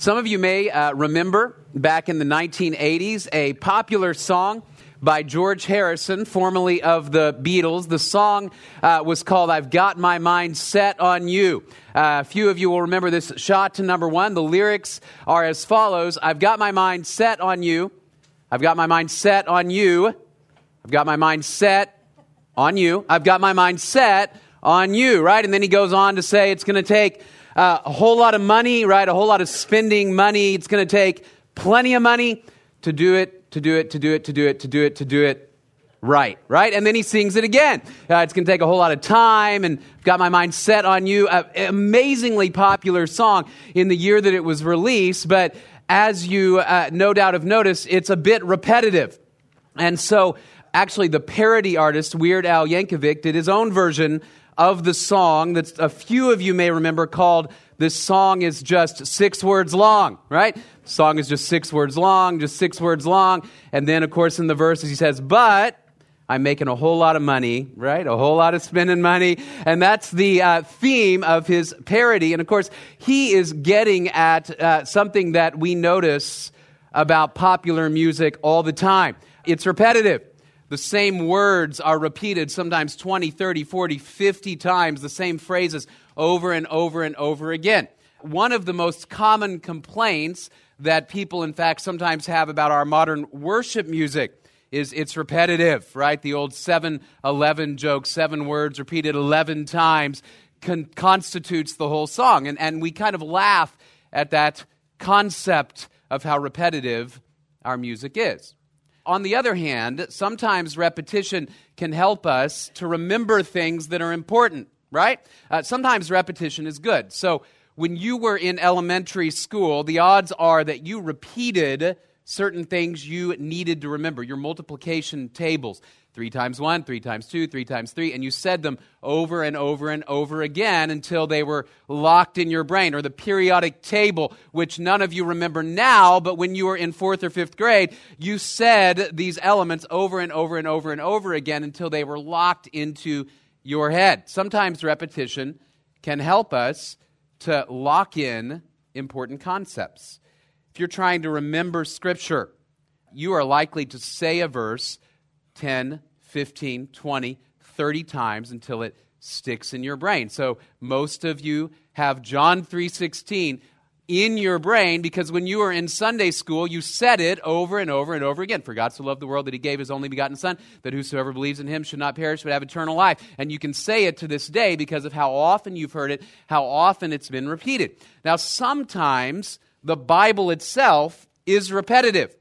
Some of you may uh, remember back in the 1980s a popular song by George Harrison, formerly of the Beatles. The song uh, was called I've Got My Mind Set on You. Uh, a few of you will remember this shot to number one. The lyrics are as follows I've got my mind set on you. I've got my mind set on you. I've got my mind set on you. I've got my mind set on you, right? And then he goes on to say it's going to take uh, a whole lot of money, right? A whole lot of spending money. It's going to take plenty of money to do it, to do it, to do it, to do it, to do it, to do it right, right? And then he sings it again. Uh, it's going to take a whole lot of time, and I've got my mind set on you. Uh, amazingly popular song in the year that it was released, but as you uh, no doubt have noticed, it's a bit repetitive. And so, actually, the parody artist, Weird Al Yankovic, did his own version of the song that a few of you may remember called This Song is Just Six Words Long, right? Song is just six words long, just six words long. And then, of course, in the verses, he says, But I'm making a whole lot of money, right? A whole lot of spending money. And that's the uh, theme of his parody. And of course, he is getting at uh, something that we notice about popular music all the time it's repetitive. The same words are repeated sometimes 20, 30, 40, 50 times, the same phrases over and over and over again. One of the most common complaints that people, in fact, sometimes have about our modern worship music is it's repetitive, right? The old 7 11 joke, seven words repeated 11 times, con- constitutes the whole song. And, and we kind of laugh at that concept of how repetitive our music is. On the other hand, sometimes repetition can help us to remember things that are important, right? Uh, sometimes repetition is good. So when you were in elementary school, the odds are that you repeated certain things you needed to remember, your multiplication tables three times one, three times two, three times three, and you said them over and over and over again until they were locked in your brain. Or the periodic table, which none of you remember now, but when you were in fourth or fifth grade, you said these elements over and over and over and over again until they were locked into your head. Sometimes repetition can help us to lock in important concepts. If you're trying to remember Scripture, you are likely to say a verse 10, 15, 20, 30 times until it sticks in your brain. So most of you have John 3:16 in your brain because when you were in Sunday school, you said it over and over and over again. For God so loved the world that he gave his only begotten Son, that whosoever believes in him should not perish but have eternal life. And you can say it to this day because of how often you've heard it, how often it's been repeated. Now, sometimes the Bible itself is repetitive.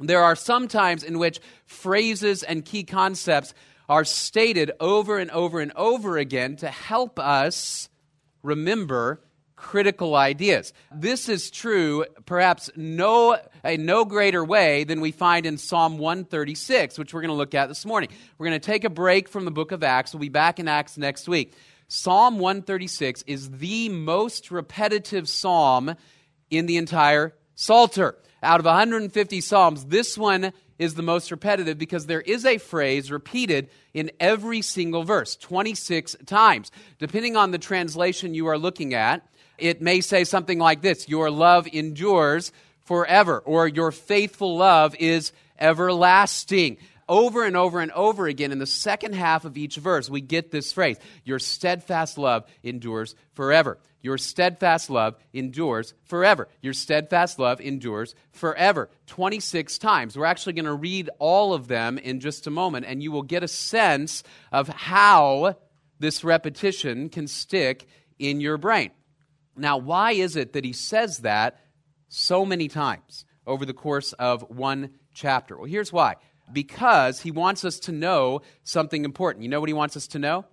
There are some times in which phrases and key concepts are stated over and over and over again to help us remember critical ideas. This is true perhaps no in no greater way than we find in Psalm 136, which we're going to look at this morning. We're going to take a break from the book of Acts. We'll be back in Acts next week. Psalm 136 is the most repetitive psalm in the entire Psalter. Out of 150 Psalms, this one is the most repetitive because there is a phrase repeated in every single verse, 26 times. Depending on the translation you are looking at, it may say something like this Your love endures forever, or Your faithful love is everlasting. Over and over and over again in the second half of each verse, we get this phrase Your steadfast love endures forever. Your steadfast love endures forever. Your steadfast love endures forever. 26 times. We're actually going to read all of them in just a moment, and you will get a sense of how this repetition can stick in your brain. Now, why is it that he says that so many times over the course of one chapter? Well, here's why. Because he wants us to know something important. You know what he wants us to know?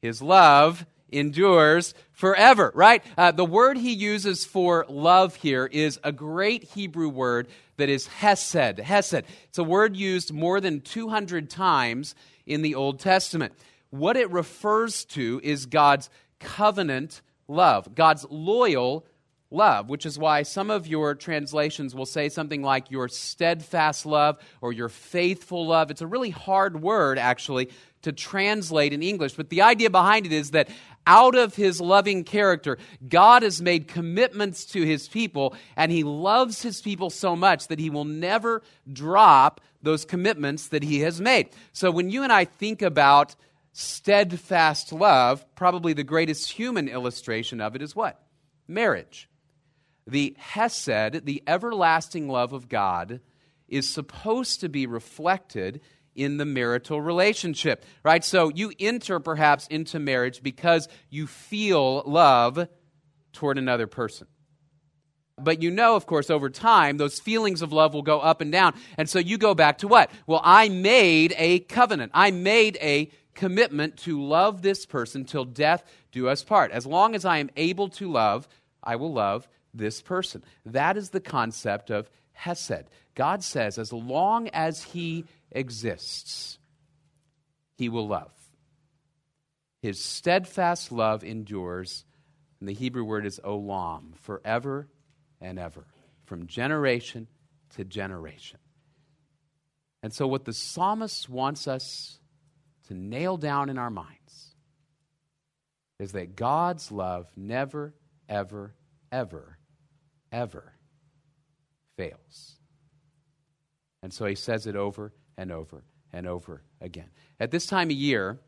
His love endures forever, right? Uh, the word he uses for love here is a great Hebrew word that is hesed. Hesed. It's a word used more than 200 times in the Old Testament. What it refers to is God's covenant love, God's loyal love, which is why some of your translations will say something like your steadfast love or your faithful love. It's a really hard word, actually, to translate in English, but the idea behind it is that out of his loving character, God has made commitments to his people, and he loves his people so much that he will never drop those commitments that he has made. So when you and I think about steadfast love, probably the greatest human illustration of it is what? Marriage. The Hesed, the everlasting love of God, is supposed to be reflected in the marital relationship, right? So you enter perhaps into marriage because you feel love toward another person. But you know, of course, over time, those feelings of love will go up and down. And so you go back to what? Well, I made a covenant. I made a commitment to love this person till death do us part. As long as I am able to love, I will love this person. That is the concept of Hesed. God says, as long as He exists, He will love. His steadfast love endures, and the Hebrew word is olam, forever and ever, from generation to generation. And so, what the psalmist wants us to nail down in our minds is that God's love never, ever, ever, ever fails. And so he says it over and over and over again. At this time of year,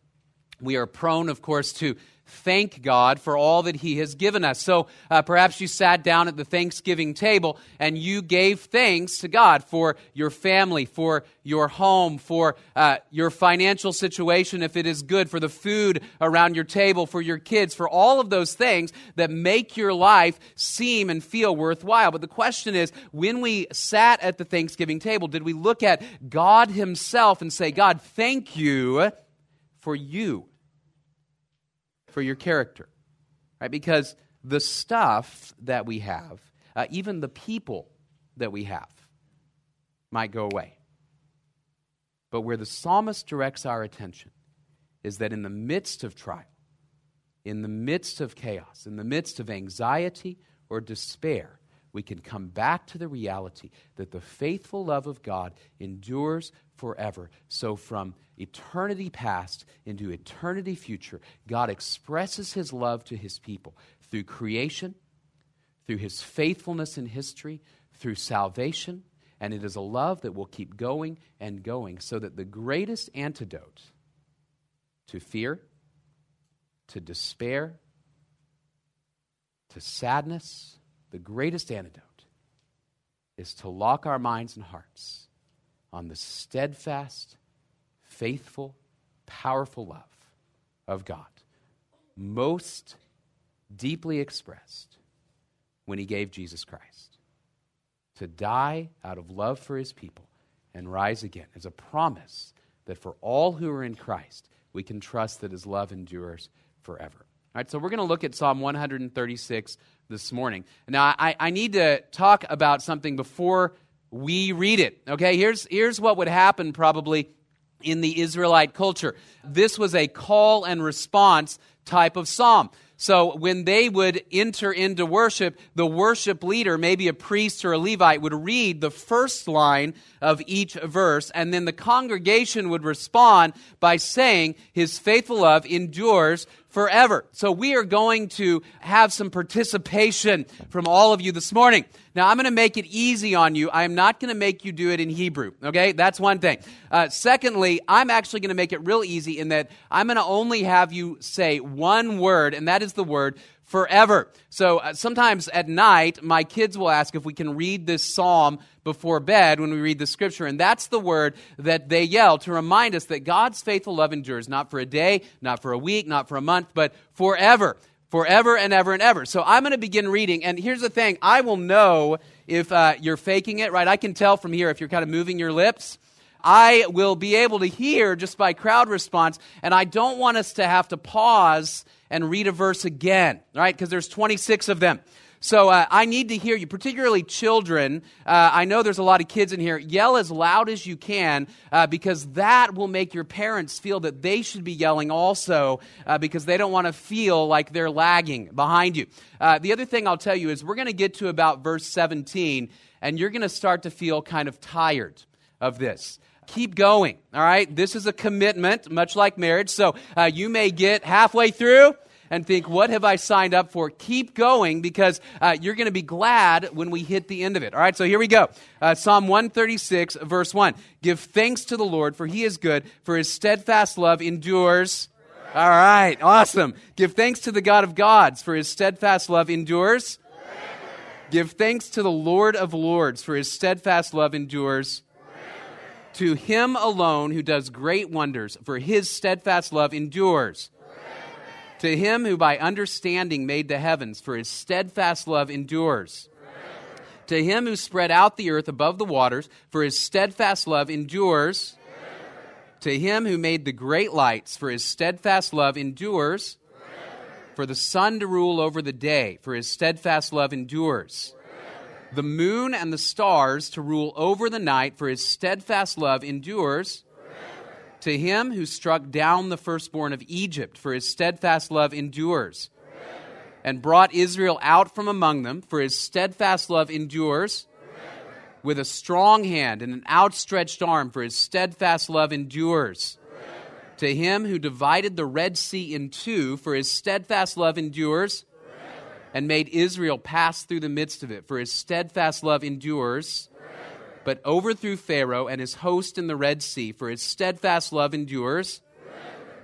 we are prone, of course, to thank God for all that He has given us. So uh, perhaps you sat down at the Thanksgiving table and you gave thanks to God for your family, for your home, for uh, your financial situation, if it is good, for the food around your table, for your kids, for all of those things that make your life seem and feel worthwhile. But the question is when we sat at the Thanksgiving table, did we look at God Himself and say, God, thank you for you? For your character, right? Because the stuff that we have, uh, even the people that we have, might go away. But where the psalmist directs our attention is that in the midst of trial, in the midst of chaos, in the midst of anxiety or despair, we can come back to the reality that the faithful love of God endures forever. So, from eternity past into eternity future, God expresses his love to his people through creation, through his faithfulness in history, through salvation, and it is a love that will keep going and going so that the greatest antidote to fear, to despair, to sadness, the greatest antidote is to lock our minds and hearts on the steadfast, faithful, powerful love of God, most deeply expressed when he gave Jesus Christ to die out of love for his people and rise again as a promise that for all who are in Christ, we can trust that his love endures forever. All right, so we're going to look at Psalm 136, this morning. Now, I, I need to talk about something before we read it. Okay, here's, here's what would happen probably in the Israelite culture. This was a call and response type of psalm. So when they would enter into worship, the worship leader, maybe a priest or a Levite, would read the first line of each verse, and then the congregation would respond by saying, His faithful love endures forever. So we are going to have some participation from all of you this morning. Now, I'm going to make it easy on you. I am not going to make you do it in Hebrew, okay? That's one thing. Uh, secondly, I'm actually going to make it real easy in that I'm going to only have you say one word, and that is the word forever. So uh, sometimes at night, my kids will ask if we can read this psalm before bed when we read the scripture. And that's the word that they yell to remind us that God's faithful love endures not for a day, not for a week, not for a month, but forever. Forever and ever and ever. So I'm going to begin reading. And here's the thing I will know if uh, you're faking it, right? I can tell from here if you're kind of moving your lips. I will be able to hear just by crowd response. And I don't want us to have to pause and read a verse again, right? Because there's 26 of them. So uh, I need to hear you, particularly children. Uh, I know there's a lot of kids in here. Yell as loud as you can uh, because that will make your parents feel that they should be yelling also uh, because they don't want to feel like they're lagging behind you. Uh, the other thing I'll tell you is we're going to get to about verse 17 and you're going to start to feel kind of tired of this keep going. All right? This is a commitment, much like marriage. So uh, you may get halfway through and think, what have I signed up for? Keep going because uh, you're going to be glad when we hit the end of it. All right, so here we go. Uh, Psalm 136, verse 1. Give thanks to the Lord, for he is good, for his steadfast love endures. All right, awesome. Give thanks to the God of gods, for his steadfast love endures. Give thanks to the Lord of lords, for his steadfast love endures. To him alone who does great wonders, for his steadfast love endures. To him who by understanding made the heavens, for his steadfast love endures. To him who spread out the earth above the waters, for his steadfast love endures. To him who made the great lights, for his steadfast love endures. For the sun to rule over the day, for his steadfast love endures the moon and the stars to rule over the night, for his steadfast love endures. To him who struck down the firstborn of Egypt, for his steadfast love endures. And brought Israel out from among them, for his steadfast love endures. With a strong hand and an outstretched arm, for his steadfast love endures. To him who divided the Red Sea in two, for his steadfast love endures and made Israel pass through the midst of it, for his steadfast love endures. But overthrew Pharaoh and his host in the Red Sea, for his steadfast love endures.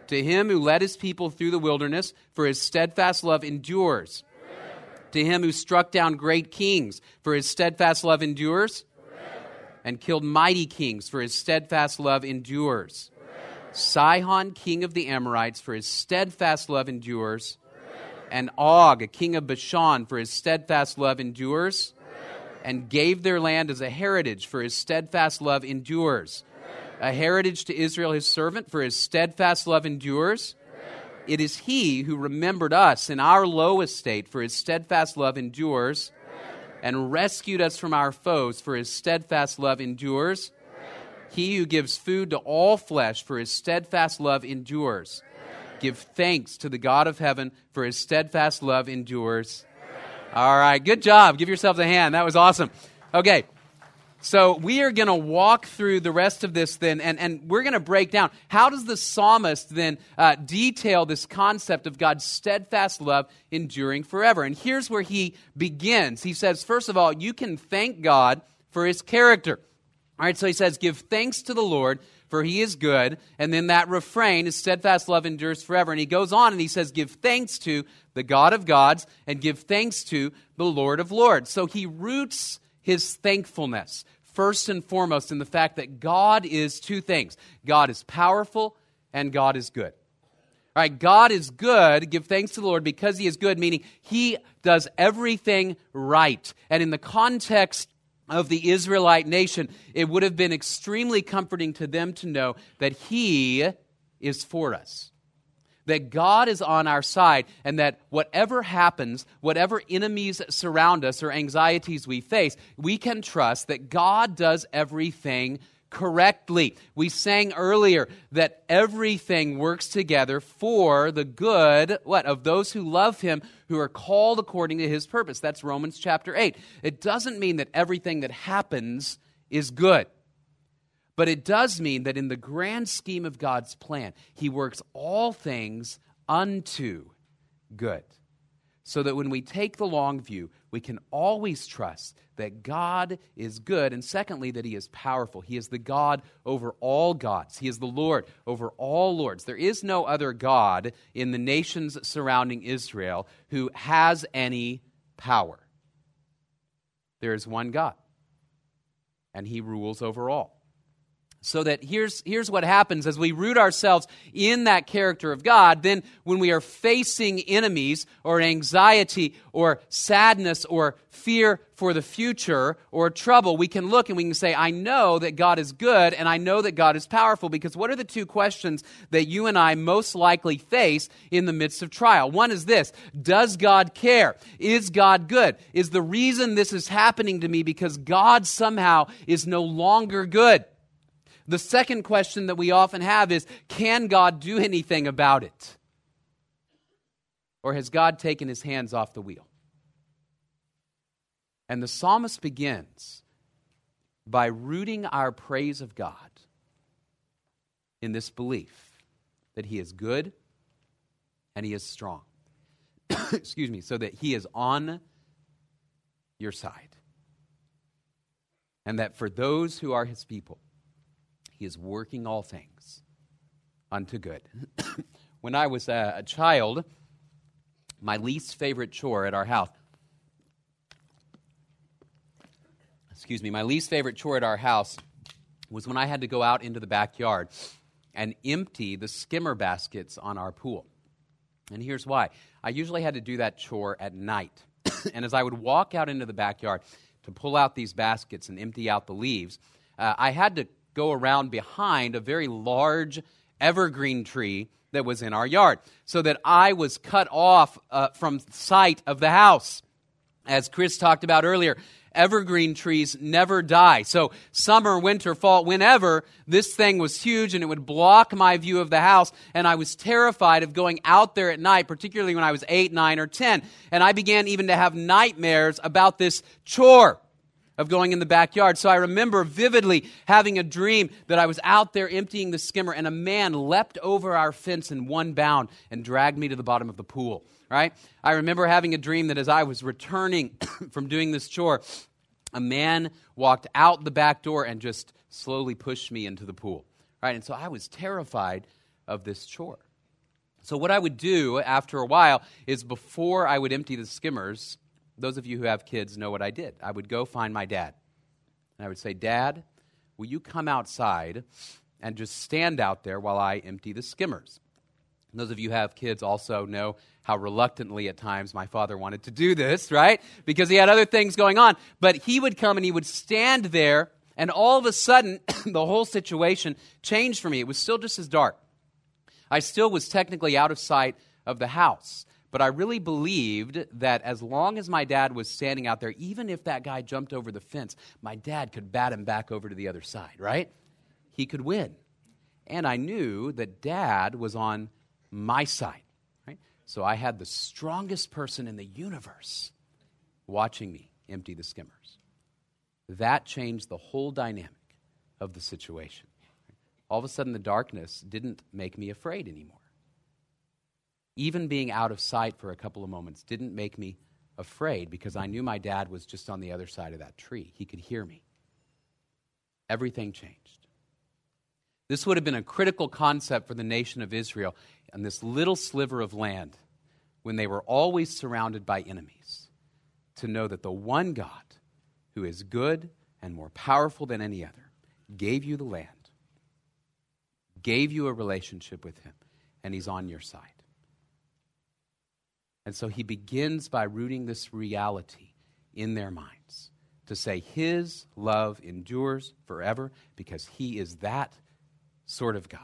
To him who led his people through the wilderness, for his steadfast love endures. To him who struck down great kings, for his steadfast love endures. And killed mighty kings, for his steadfast love endures. Sihon, king of the Amorites, for his steadfast love endures and Og, a king of Bashan, for his steadfast love endures, and gave their land as a heritage, for his steadfast love endures. A heritage to Israel, his servant, for his steadfast love endures. It is he who remembered us in our low estate, for his steadfast love endures, and rescued us from our foes, for his steadfast love endures. He who gives food to all flesh, for his steadfast love endures. Give thanks to the God of heaven, for his steadfast love endures. All right, good job. Give yourselves a hand. That was awesome. Okay, so we are going to walk through the rest of this then, and, and we're going to break down how does the psalmist then uh, detail this concept of God's steadfast love enduring forever. And here's where he begins. He says, first of all, you can thank God for his character. All right, so he says, give thanks to the Lord for he is good. And then that refrain, his steadfast love endures forever. And he goes on and he says, Give thanks to the God of gods and give thanks to the Lord of lords. So he roots his thankfulness first and foremost in the fact that God is two things God is powerful and God is good. All right, God is good. Give thanks to the Lord because He is good, meaning He does everything right. And in the context of the Israelite nation, it would have been extremely comforting to them to know that He is for us. That God is on our side, and that whatever happens, whatever enemies surround us or anxieties we face, we can trust that God does everything correctly. We sang earlier that everything works together for the good what of those who love him who are called according to his purpose. That's Romans chapter 8. It doesn't mean that everything that happens is good. But it does mean that in the grand scheme of God's plan, he works all things unto good so that when we take the long view, we can always trust that God is good, and secondly, that He is powerful. He is the God over all gods, He is the Lord over all lords. There is no other God in the nations surrounding Israel who has any power. There is one God, and He rules over all. So that here's, here's what happens as we root ourselves in that character of God, then when we are facing enemies or anxiety or sadness or fear for the future or trouble, we can look and we can say, I know that God is good and I know that God is powerful. Because what are the two questions that you and I most likely face in the midst of trial? One is this Does God care? Is God good? Is the reason this is happening to me because God somehow is no longer good? The second question that we often have is can God do anything about it? Or has God taken his hands off the wheel? And the psalmist begins by rooting our praise of God in this belief that he is good and he is strong. excuse me, so that he is on your side. And that for those who are his people, he is working all things unto good. when I was a, a child, my least favorite chore at our house. Excuse me, my least favorite chore at our house was when I had to go out into the backyard and empty the skimmer baskets on our pool. And here's why I usually had to do that chore at night. and as I would walk out into the backyard to pull out these baskets and empty out the leaves, uh, I had to go around behind a very large evergreen tree that was in our yard so that I was cut off uh, from sight of the house. As Chris talked about earlier, evergreen trees never die. So, summer, winter, fall, whenever, this thing was huge and it would block my view of the house. And I was terrified of going out there at night, particularly when I was eight, nine, or 10. And I began even to have nightmares about this chore of going in the backyard. So I remember vividly having a dream that I was out there emptying the skimmer and a man leapt over our fence in one bound and dragged me to the bottom of the pool. Right? I remember having a dream that as I was returning from doing this chore, a man walked out the back door and just slowly pushed me into the pool. Right? And so I was terrified of this chore. So what I would do after a while is before I would empty the skimmers, those of you who have kids know what I did. I would go find my dad. And I would say, Dad, will you come outside and just stand out there while I empty the skimmers? And those of you who have kids also know how reluctantly at times my father wanted to do this, right? Because he had other things going on. But he would come and he would stand there, and all of a sudden, the whole situation changed for me. It was still just as dark. I still was technically out of sight of the house. But I really believed that as long as my dad was standing out there, even if that guy jumped over the fence, my dad could bat him back over to the other side, right? He could win. And I knew that dad was on my side, right? So I had the strongest person in the universe watching me empty the skimmers. That changed the whole dynamic of the situation. All of a sudden, the darkness didn't make me afraid anymore even being out of sight for a couple of moments didn't make me afraid because I knew my dad was just on the other side of that tree. He could hear me. Everything changed. This would have been a critical concept for the nation of Israel on this little sliver of land when they were always surrounded by enemies to know that the one God who is good and more powerful than any other gave you the land, gave you a relationship with him, and he's on your side. And so he begins by rooting this reality in their minds to say his love endures forever because he is that sort of God.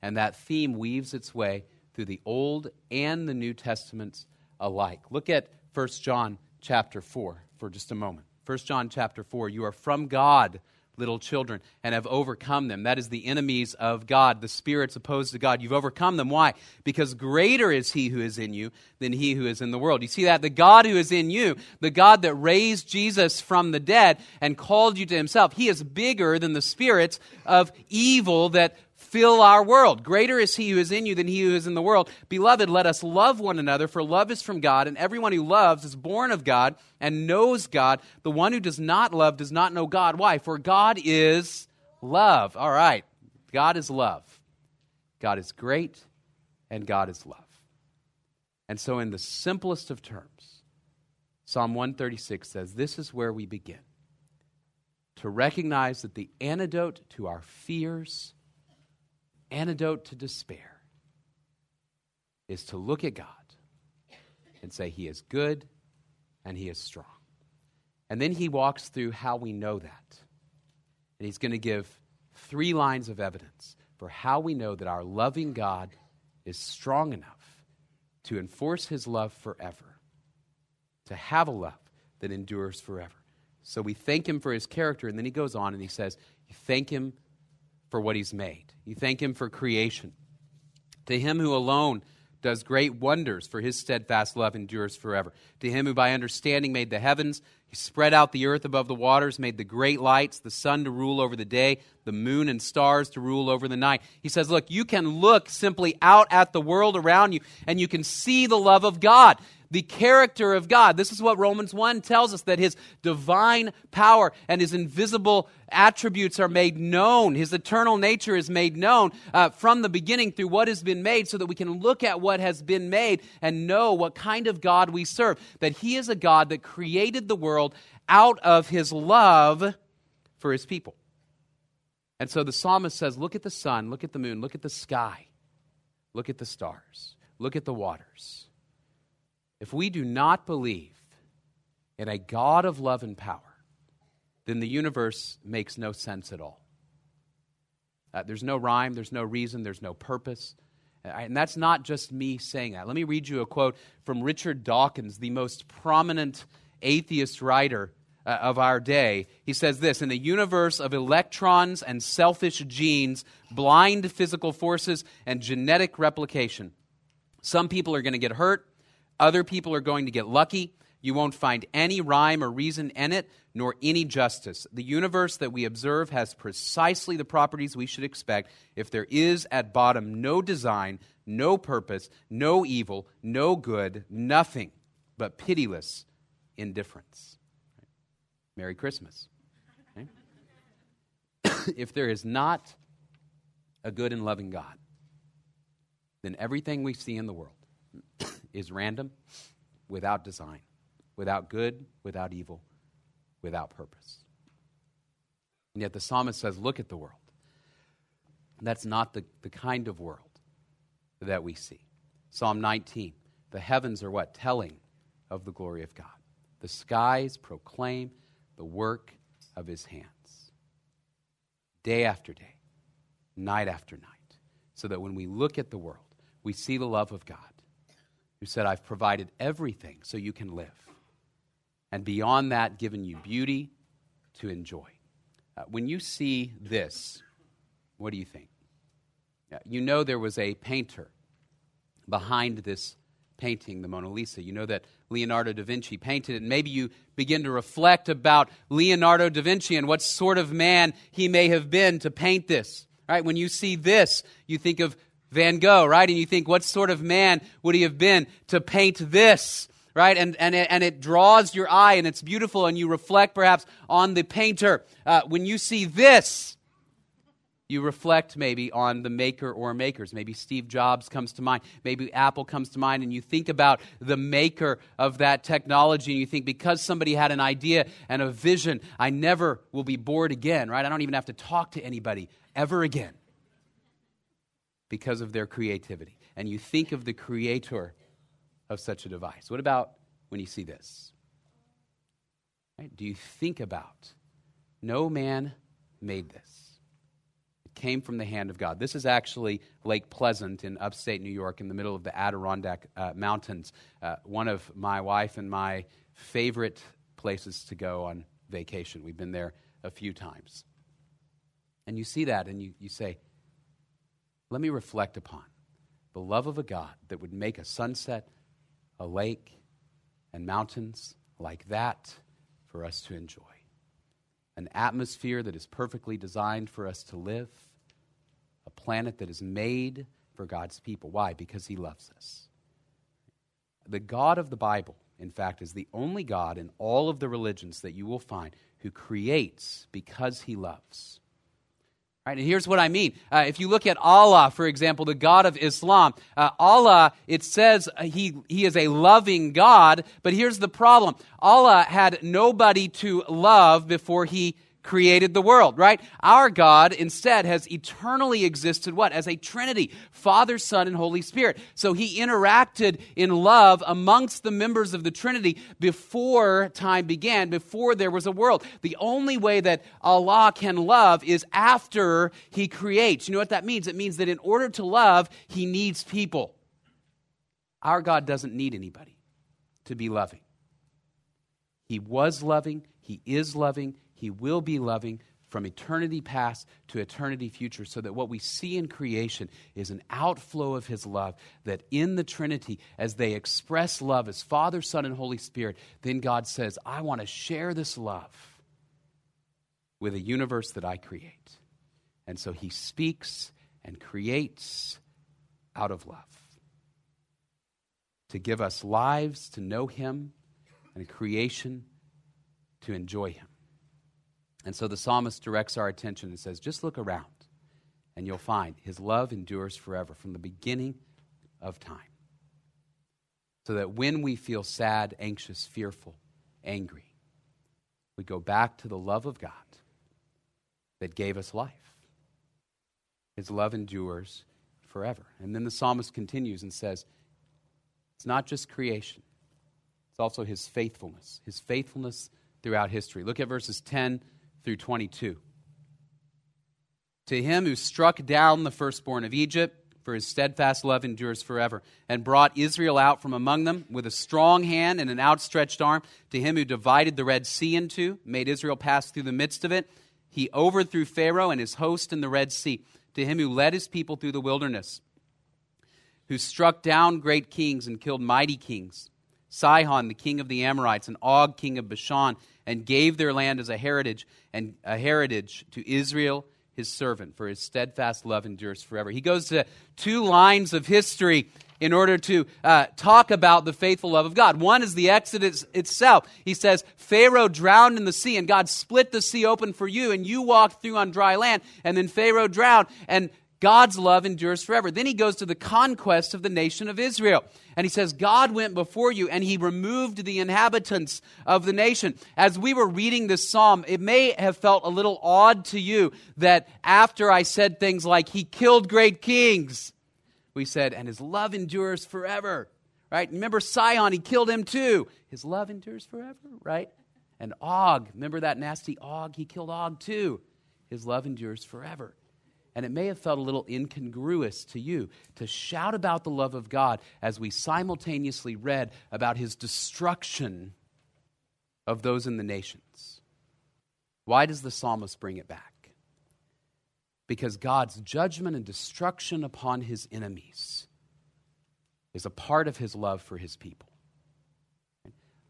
And that theme weaves its way through the Old and the New Testaments alike. Look at 1 John chapter 4 for just a moment. 1 John chapter 4 You are from God little children and have overcome them. That is the enemies of God, the spirits opposed to God. You've overcome them. Why? Because greater is he who is in you than he who is in the world. You see that? The God who is in you, the God that raised Jesus from the dead and called you to himself, he is bigger than the spirits of evil that fill our world. Greater is he who is in you than he who is in the world. Beloved, let us love one another, for love is from God, and everyone who loves is born of God and knows God. The one who does not love does not know God. Why? For God is love. All right. God is love. God is great, and God is love. And so, in the simplest of terms, Psalm 136 says this is where we begin to recognize that the antidote to our fears antidote to despair is to look at God and say, He is good and He is strong. And then he walks through how we know that. And he's going to give three lines of evidence for how we know that our loving God is strong enough to enforce his love forever, to have a love that endures forever. So we thank him for his character, and then he goes on and he says, You thank him for what he's made. You thank him for creation. To him who alone does great wonders, for his steadfast love endures forever. To him who by understanding made the heavens, He spread out the earth above the waters, made the great lights, the sun to rule over the day, the moon and stars to rule over the night. He says, Look, you can look simply out at the world around you and you can see the love of God the character of God. This is what Romans 1 tells us that his divine power and his invisible attributes are made known. His eternal nature is made known uh, from the beginning through what has been made so that we can look at what has been made and know what kind of God we serve. That he is a God that created the world out of his love for his people. And so the psalmist says, Look at the sun, look at the moon, look at the sky, look at the stars, look at the waters. If we do not believe in a God of love and power, then the universe makes no sense at all. Uh, there's no rhyme, there's no reason, there's no purpose. Uh, and that's not just me saying that. Let me read you a quote from Richard Dawkins, the most prominent atheist writer uh, of our day. He says this In a universe of electrons and selfish genes, blind physical forces, and genetic replication, some people are going to get hurt, other people are going to get lucky. You won't find any rhyme or reason in it, nor any justice. The universe that we observe has precisely the properties we should expect if there is at bottom no design, no purpose, no evil, no good, nothing but pitiless indifference. Merry Christmas. Okay? if there is not a good and loving God, then everything we see in the world is random, without design, without good, without evil, without purpose. And yet the psalmist says, Look at the world. That's not the, the kind of world that we see. Psalm 19 the heavens are what? Telling of the glory of God. The skies proclaim the work of his hands. Day after day, night after night, so that when we look at the world, we see the love of God who said, I've provided everything so you can live. And beyond that, given you beauty to enjoy. Uh, when you see this, what do you think? Uh, you know there was a painter behind this painting, the Mona Lisa. You know that Leonardo da Vinci painted it. And maybe you begin to reflect about Leonardo da Vinci and what sort of man he may have been to paint this. Right? When you see this, you think of Van Gogh, right? And you think, what sort of man would he have been to paint this? Right? And, and, it, and it draws your eye and it's beautiful, and you reflect perhaps on the painter. Uh, when you see this, you reflect maybe on the maker or makers. Maybe Steve Jobs comes to mind. Maybe Apple comes to mind, and you think about the maker of that technology, and you think, because somebody had an idea and a vision, I never will be bored again, right? I don't even have to talk to anybody ever again because of their creativity. And you think of the creator of such a device. What about when you see this? Right? Do you think about no man made this? Came from the hand of God. This is actually Lake Pleasant in upstate New York in the middle of the Adirondack uh, Mountains, uh, one of my wife and my favorite places to go on vacation. We've been there a few times. And you see that and you, you say, let me reflect upon the love of a God that would make a sunset, a lake, and mountains like that for us to enjoy. An atmosphere that is perfectly designed for us to live, planet that is made for God's people. Why? Because He loves us. The God of the Bible, in fact, is the only God in all of the religions that you will find who creates because He loves. Right, and here's what I mean. Uh, if you look at Allah, for example, the God of Islam, uh, Allah, it says he, he is a loving God, but here's the problem. Allah had nobody to love before he created the world, right? Our God instead has eternally existed what? As a Trinity, Father, Son, and Holy Spirit. So he interacted in love amongst the members of the Trinity before time began, before there was a world. The only way that Allah can love is after he creates. You know what that means? It means that in order to love, he needs people. Our God doesn't need anybody to be loving. He was loving, he is loving, he will be loving from eternity past to eternity future, so that what we see in creation is an outflow of His love. That in the Trinity, as they express love as Father, Son, and Holy Spirit, then God says, I want to share this love with a universe that I create. And so He speaks and creates out of love to give us lives to know Him and creation to enjoy Him. And so the psalmist directs our attention and says, just look around, and you'll find His love endures forever from the beginning of time. So that when we feel sad, anxious, fearful, angry, we go back to the love of God that gave us life. His love endures forever. And then the psalmist continues and says, It's not just creation, it's also his faithfulness, his faithfulness throughout history. Look at verses 10 through 22. To him who struck down the firstborn of Egypt, for his steadfast love endures forever, and brought Israel out from among them with a strong hand and an outstretched arm, to him who divided the Red Sea in two, made Israel pass through the midst of it. He overthrew Pharaoh and his host in the Red Sea, to him who led his people through the wilderness, who struck down great kings and killed mighty kings Sihon, the king of the Amorites, and Og, king of Bashan, and gave their land as a heritage and a heritage to Israel, his servant, for his steadfast love endures forever. He goes to two lines of history in order to uh, talk about the faithful love of God. One is the Exodus itself. He says, Pharaoh drowned in the sea, and God split the sea open for you, and you walked through on dry land. And then Pharaoh drowned, and God's love endures forever. Then he goes to the conquest of the nation of Israel. And he says, God went before you and he removed the inhabitants of the nation. As we were reading this psalm, it may have felt a little odd to you that after I said things like, He killed great kings, we said, and his love endures forever. Right? Remember Sihon, he killed him too. His love endures forever, right? And Og, remember that nasty Og? He killed Og too. His love endures forever. And it may have felt a little incongruous to you to shout about the love of God as we simultaneously read about his destruction of those in the nations. Why does the psalmist bring it back? Because God's judgment and destruction upon his enemies is a part of his love for his people.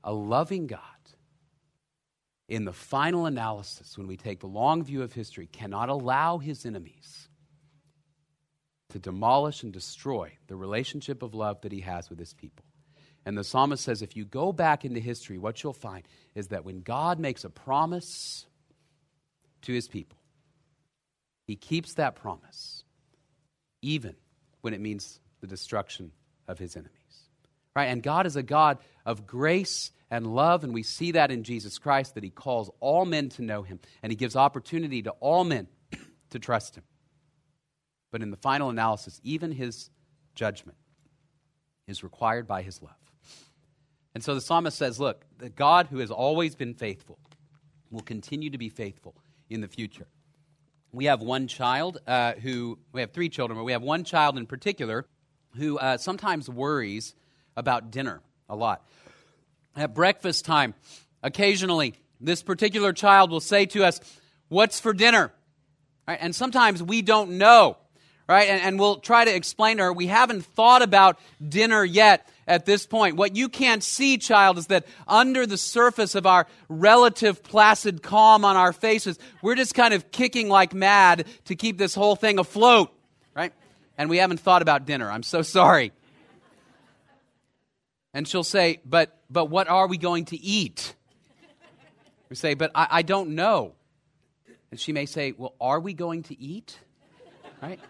A loving God in the final analysis, when we take the long view of history, cannot allow his enemies to demolish and destroy the relationship of love that he has with his people. And the psalmist says if you go back into history, what you'll find is that when God makes a promise to his people, he keeps that promise, even when it means the destruction of his enemies. Right? And God is a God of grace and love, and we see that in Jesus Christ, that He calls all men to know Him, and He gives opportunity to all men to trust Him. But in the final analysis, even His judgment is required by His love. And so the psalmist says, Look, the God who has always been faithful will continue to be faithful in the future. We have one child uh, who, we have three children, but we have one child in particular who uh, sometimes worries about dinner a lot at breakfast time, occasionally, this particular child will say to us, What's for dinner? Right? And sometimes we don't know. Right? And, and we'll try to explain to her, we haven't thought about dinner yet at this point. What you can't see, child, is that under the surface of our relative placid calm on our faces, we're just kind of kicking like mad to keep this whole thing afloat. Right? And we haven't thought about dinner. I'm so sorry. And she'll say, But, but what are we going to eat? We say, But I, I don't know. And she may say, Well, are we going to eat? Right?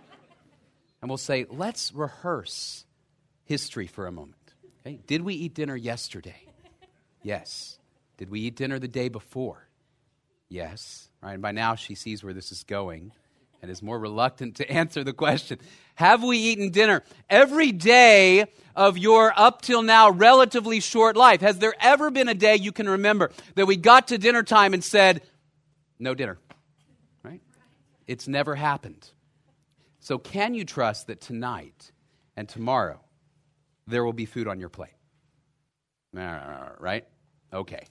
And we'll say, Let's rehearse history for a moment. Okay? Did we eat dinner yesterday? Yes. Did we eat dinner the day before? Yes. Right? And by now she sees where this is going and is more reluctant to answer the question Have we eaten dinner? Every day of your up till now relatively short life, has there ever been a day you can remember that we got to dinner time and said, No dinner? Right? It's never happened. So, can you trust that tonight and tomorrow there will be food on your plate? Right? Okay.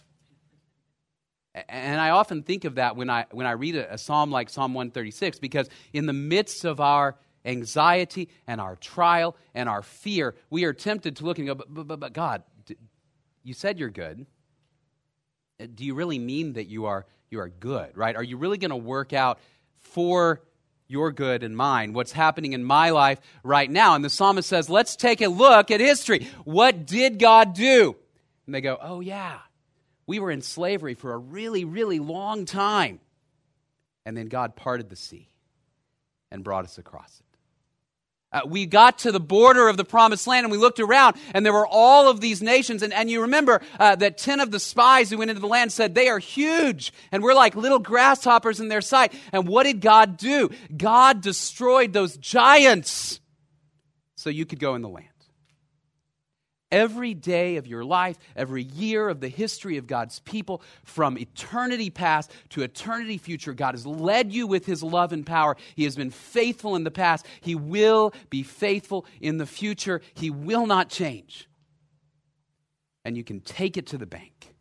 And I often think of that when I, when I read a, a psalm like Psalm 136, because in the midst of our anxiety and our trial and our fear, we are tempted to look and go, but, but, but God, you said you're good. Uh, do you really mean that you are, you are good, right? Are you really going to work out for your good and mine, what's happening in my life right now? And the psalmist says, let's take a look at history. What did God do? And they go, oh, yeah, we were in slavery for a really, really long time. And then God parted the sea and brought us across it. Uh, we got to the border of the promised land and we looked around and there were all of these nations. And, and you remember uh, that 10 of the spies who went into the land said, They are huge and we're like little grasshoppers in their sight. And what did God do? God destroyed those giants so you could go in the land. Every day of your life, every year of the history of God's people, from eternity past to eternity future, God has led you with His love and power. He has been faithful in the past. He will be faithful in the future. He will not change. And you can take it to the bank.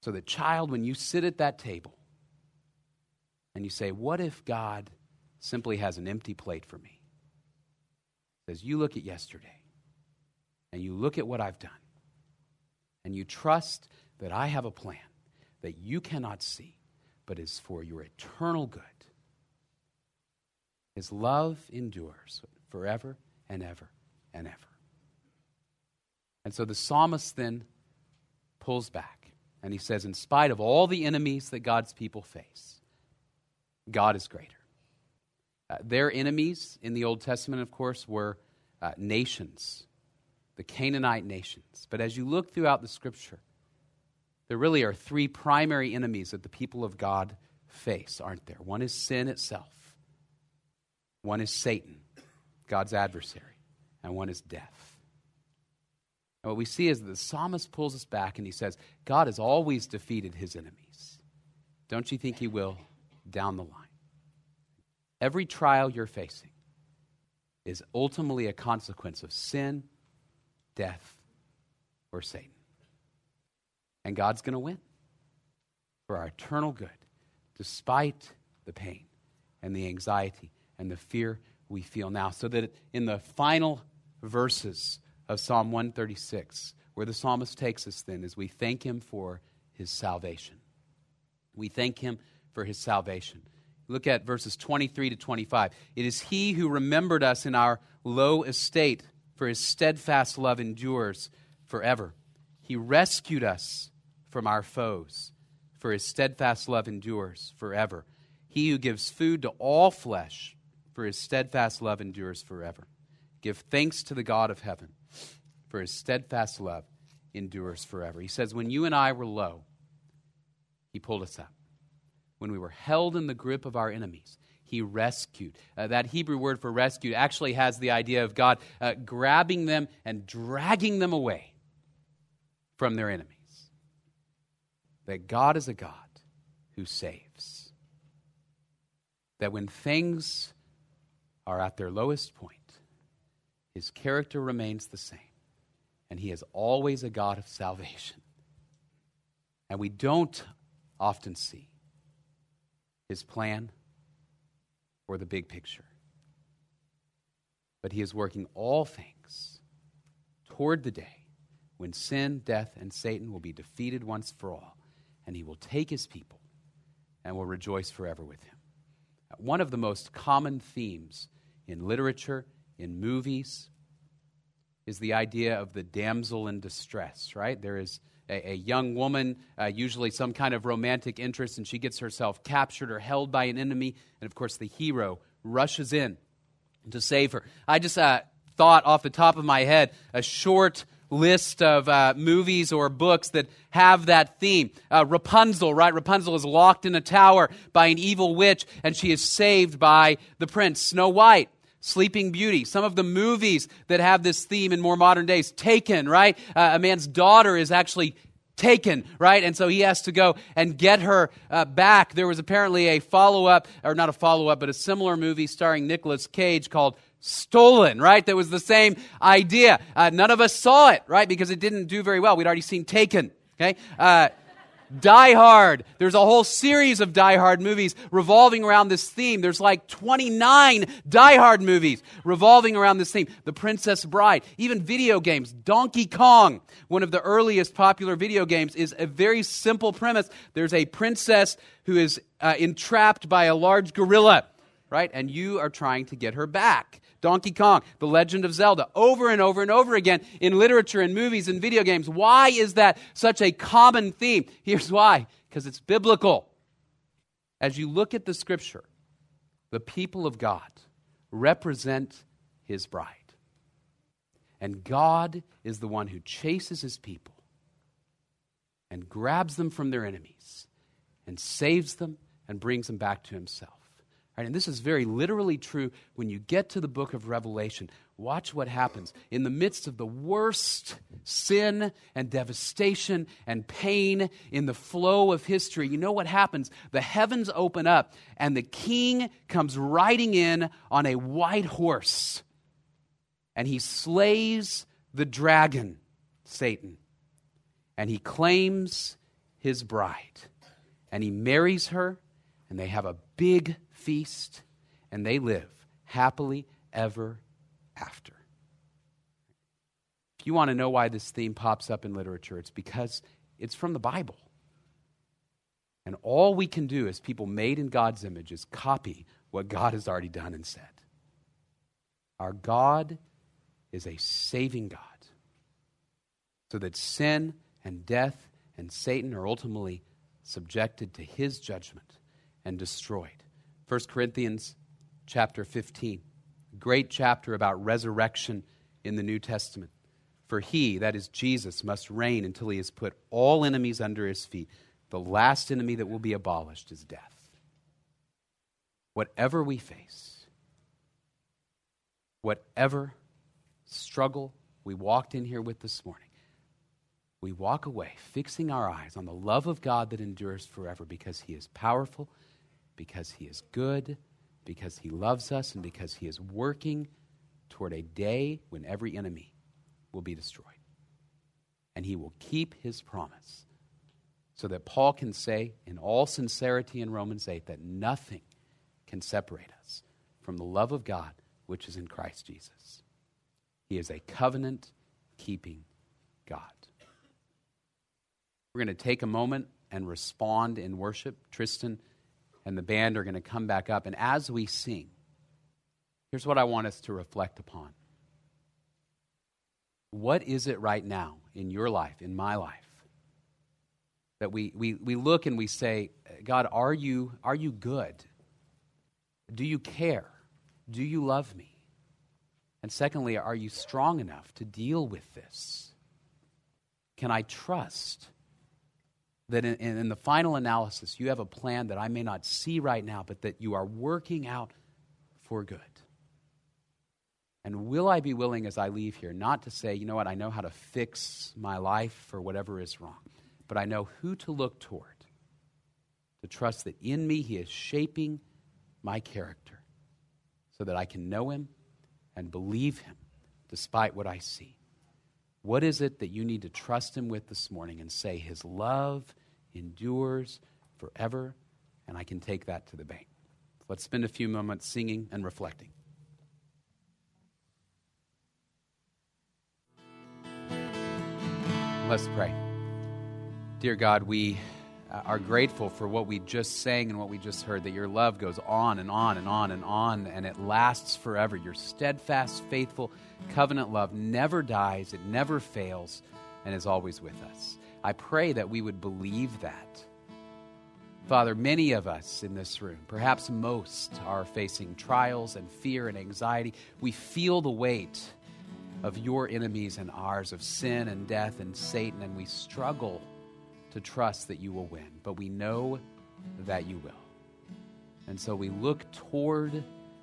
So the child, when you sit at that table and you say, What if God simply has an empty plate for me? Says, You look at yesterday and you look at what I've done, and you trust that I have a plan that you cannot see, but is for your eternal good. His love endures forever and ever and ever. And so the psalmist then pulls back and he says, in spite of all the enemies that God's people face, God is greater. Uh, their enemies in the Old Testament, of course, were uh, nations the Canaanite nations. But as you look throughout the scripture, there really are three primary enemies that the people of God face, aren't there? One is sin itself, one is Satan, God's adversary, and one is death. And what we see is that the psalmist pulls us back and he says, God has always defeated his enemies. Don't you think he will down the line? Every trial you're facing is ultimately a consequence of sin death, or Satan. And God's going to win for our eternal good, despite the pain and the anxiety and the fear we feel now. So that in the final verses of Psalm 136, where the psalmist takes us then, as we thank him for his salvation. We thank him for his salvation. Look at verses 23 to 25. It is he who remembered us in our low estate for his steadfast love endures forever. He rescued us from our foes, for his steadfast love endures forever. He who gives food to all flesh, for his steadfast love endures forever. Give thanks to the God of heaven, for his steadfast love endures forever. He says, When you and I were low, he pulled us up. When we were held in the grip of our enemies, he rescued. Uh, that Hebrew word for rescued actually has the idea of God uh, grabbing them and dragging them away from their enemies. That God is a God who saves. That when things are at their lowest point, his character remains the same. And he is always a God of salvation. And we don't often see his plan or the big picture. But he is working all things toward the day when sin, death, and Satan will be defeated once for all, and he will take his people and will rejoice forever with him. One of the most common themes in literature, in movies, is the idea of the damsel in distress, right? There is a, a young woman, uh, usually some kind of romantic interest, and she gets herself captured or held by an enemy. And of course, the hero rushes in to save her. I just uh, thought off the top of my head a short list of uh, movies or books that have that theme. Uh, Rapunzel, right? Rapunzel is locked in a tower by an evil witch, and she is saved by the prince. Snow White. Sleeping Beauty, some of the movies that have this theme in more modern days. Taken, right? Uh, a man's daughter is actually taken, right? And so he has to go and get her uh, back. There was apparently a follow up, or not a follow up, but a similar movie starring Nicolas Cage called Stolen, right? That was the same idea. Uh, none of us saw it, right? Because it didn't do very well. We'd already seen Taken, okay? Die Hard. There's a whole series of Die Hard movies revolving around this theme. There's like 29 Die Hard movies revolving around this theme. The Princess Bride, even video games. Donkey Kong, one of the earliest popular video games, is a very simple premise. There's a princess who is uh, entrapped by a large gorilla, right? And you are trying to get her back. Donkey Kong, The Legend of Zelda, over and over and over again in literature and movies and video games. Why is that such a common theme? Here's why because it's biblical. As you look at the scripture, the people of God represent his bride. And God is the one who chases his people and grabs them from their enemies and saves them and brings them back to himself. Right? And this is very literally true when you get to the book of Revelation. Watch what happens. In the midst of the worst sin and devastation and pain in the flow of history, you know what happens? The heavens open up, and the king comes riding in on a white horse, and he slays the dragon, Satan, and he claims his bride, and he marries her, and they have a big feast, and they live happily ever after. If you want to know why this theme pops up in literature, it's because it's from the Bible. And all we can do as people made in God's image is copy what God has already done and said. Our God is a saving God, so that sin and death and Satan are ultimately subjected to his judgment and destroyed. 1 Corinthians chapter 15, great chapter about resurrection in the New Testament. For he, that is Jesus, must reign until he has put all enemies under his feet. The last enemy that will be abolished is death. Whatever we face, whatever struggle we walked in here with this morning, we walk away fixing our eyes on the love of God that endures forever because he is powerful because He is good, because He loves us, and because He is working toward a day when every enemy will be destroyed. And He will keep His promise. So that Paul can say in all sincerity in Romans 8 that nothing can separate us from the love of God which is in Christ Jesus. He is a covenant keeping God. We're going to take a moment and respond in worship. Tristan and the band are going to come back up. And as we sing, here's what I want us to reflect upon. What is it right now in your life, in my life, that we, we, we look and we say, God, are you, are you good? Do you care? Do you love me? And secondly, are you strong enough to deal with this? Can I trust? That in, in, the final analysis, you have a plan that I may not see right now, but that you are working out for good. And will I be willing as I leave here not to say, you know what, I know how to fix my life for whatever is wrong, but I know who to look toward, to trust that in me He is shaping my character so that I can know Him and believe Him despite what I see. What is it that you need to trust Him with this morning and say, His love endures forever, and I can take that to the bank? Let's spend a few moments singing and reflecting. Let's pray. Dear God, we uh, are grateful for what we just sang and what we just heard, that your love goes on and on and on and on, and it lasts forever. Your steadfast, faithful, covenant love never dies, it never fails, and is always with us. I pray that we would believe that. Father, many of us in this room, perhaps most, are facing trials and fear and anxiety. We feel the weight of your enemies and ours, of sin and death and Satan, and we struggle to trust that you will win. But we know that you will. And so we look toward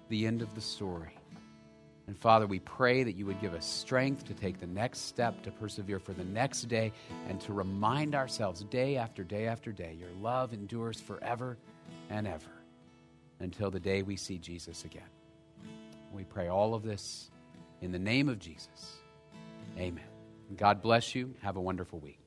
the end of the story and Father, we pray that you would give us strength to take the next step, to persevere for the next day, and to remind ourselves day after day after day your love endures forever and ever until the day we see Jesus again. We pray all of this in the name of Jesus. Amen. God bless you. Have a wonderful week.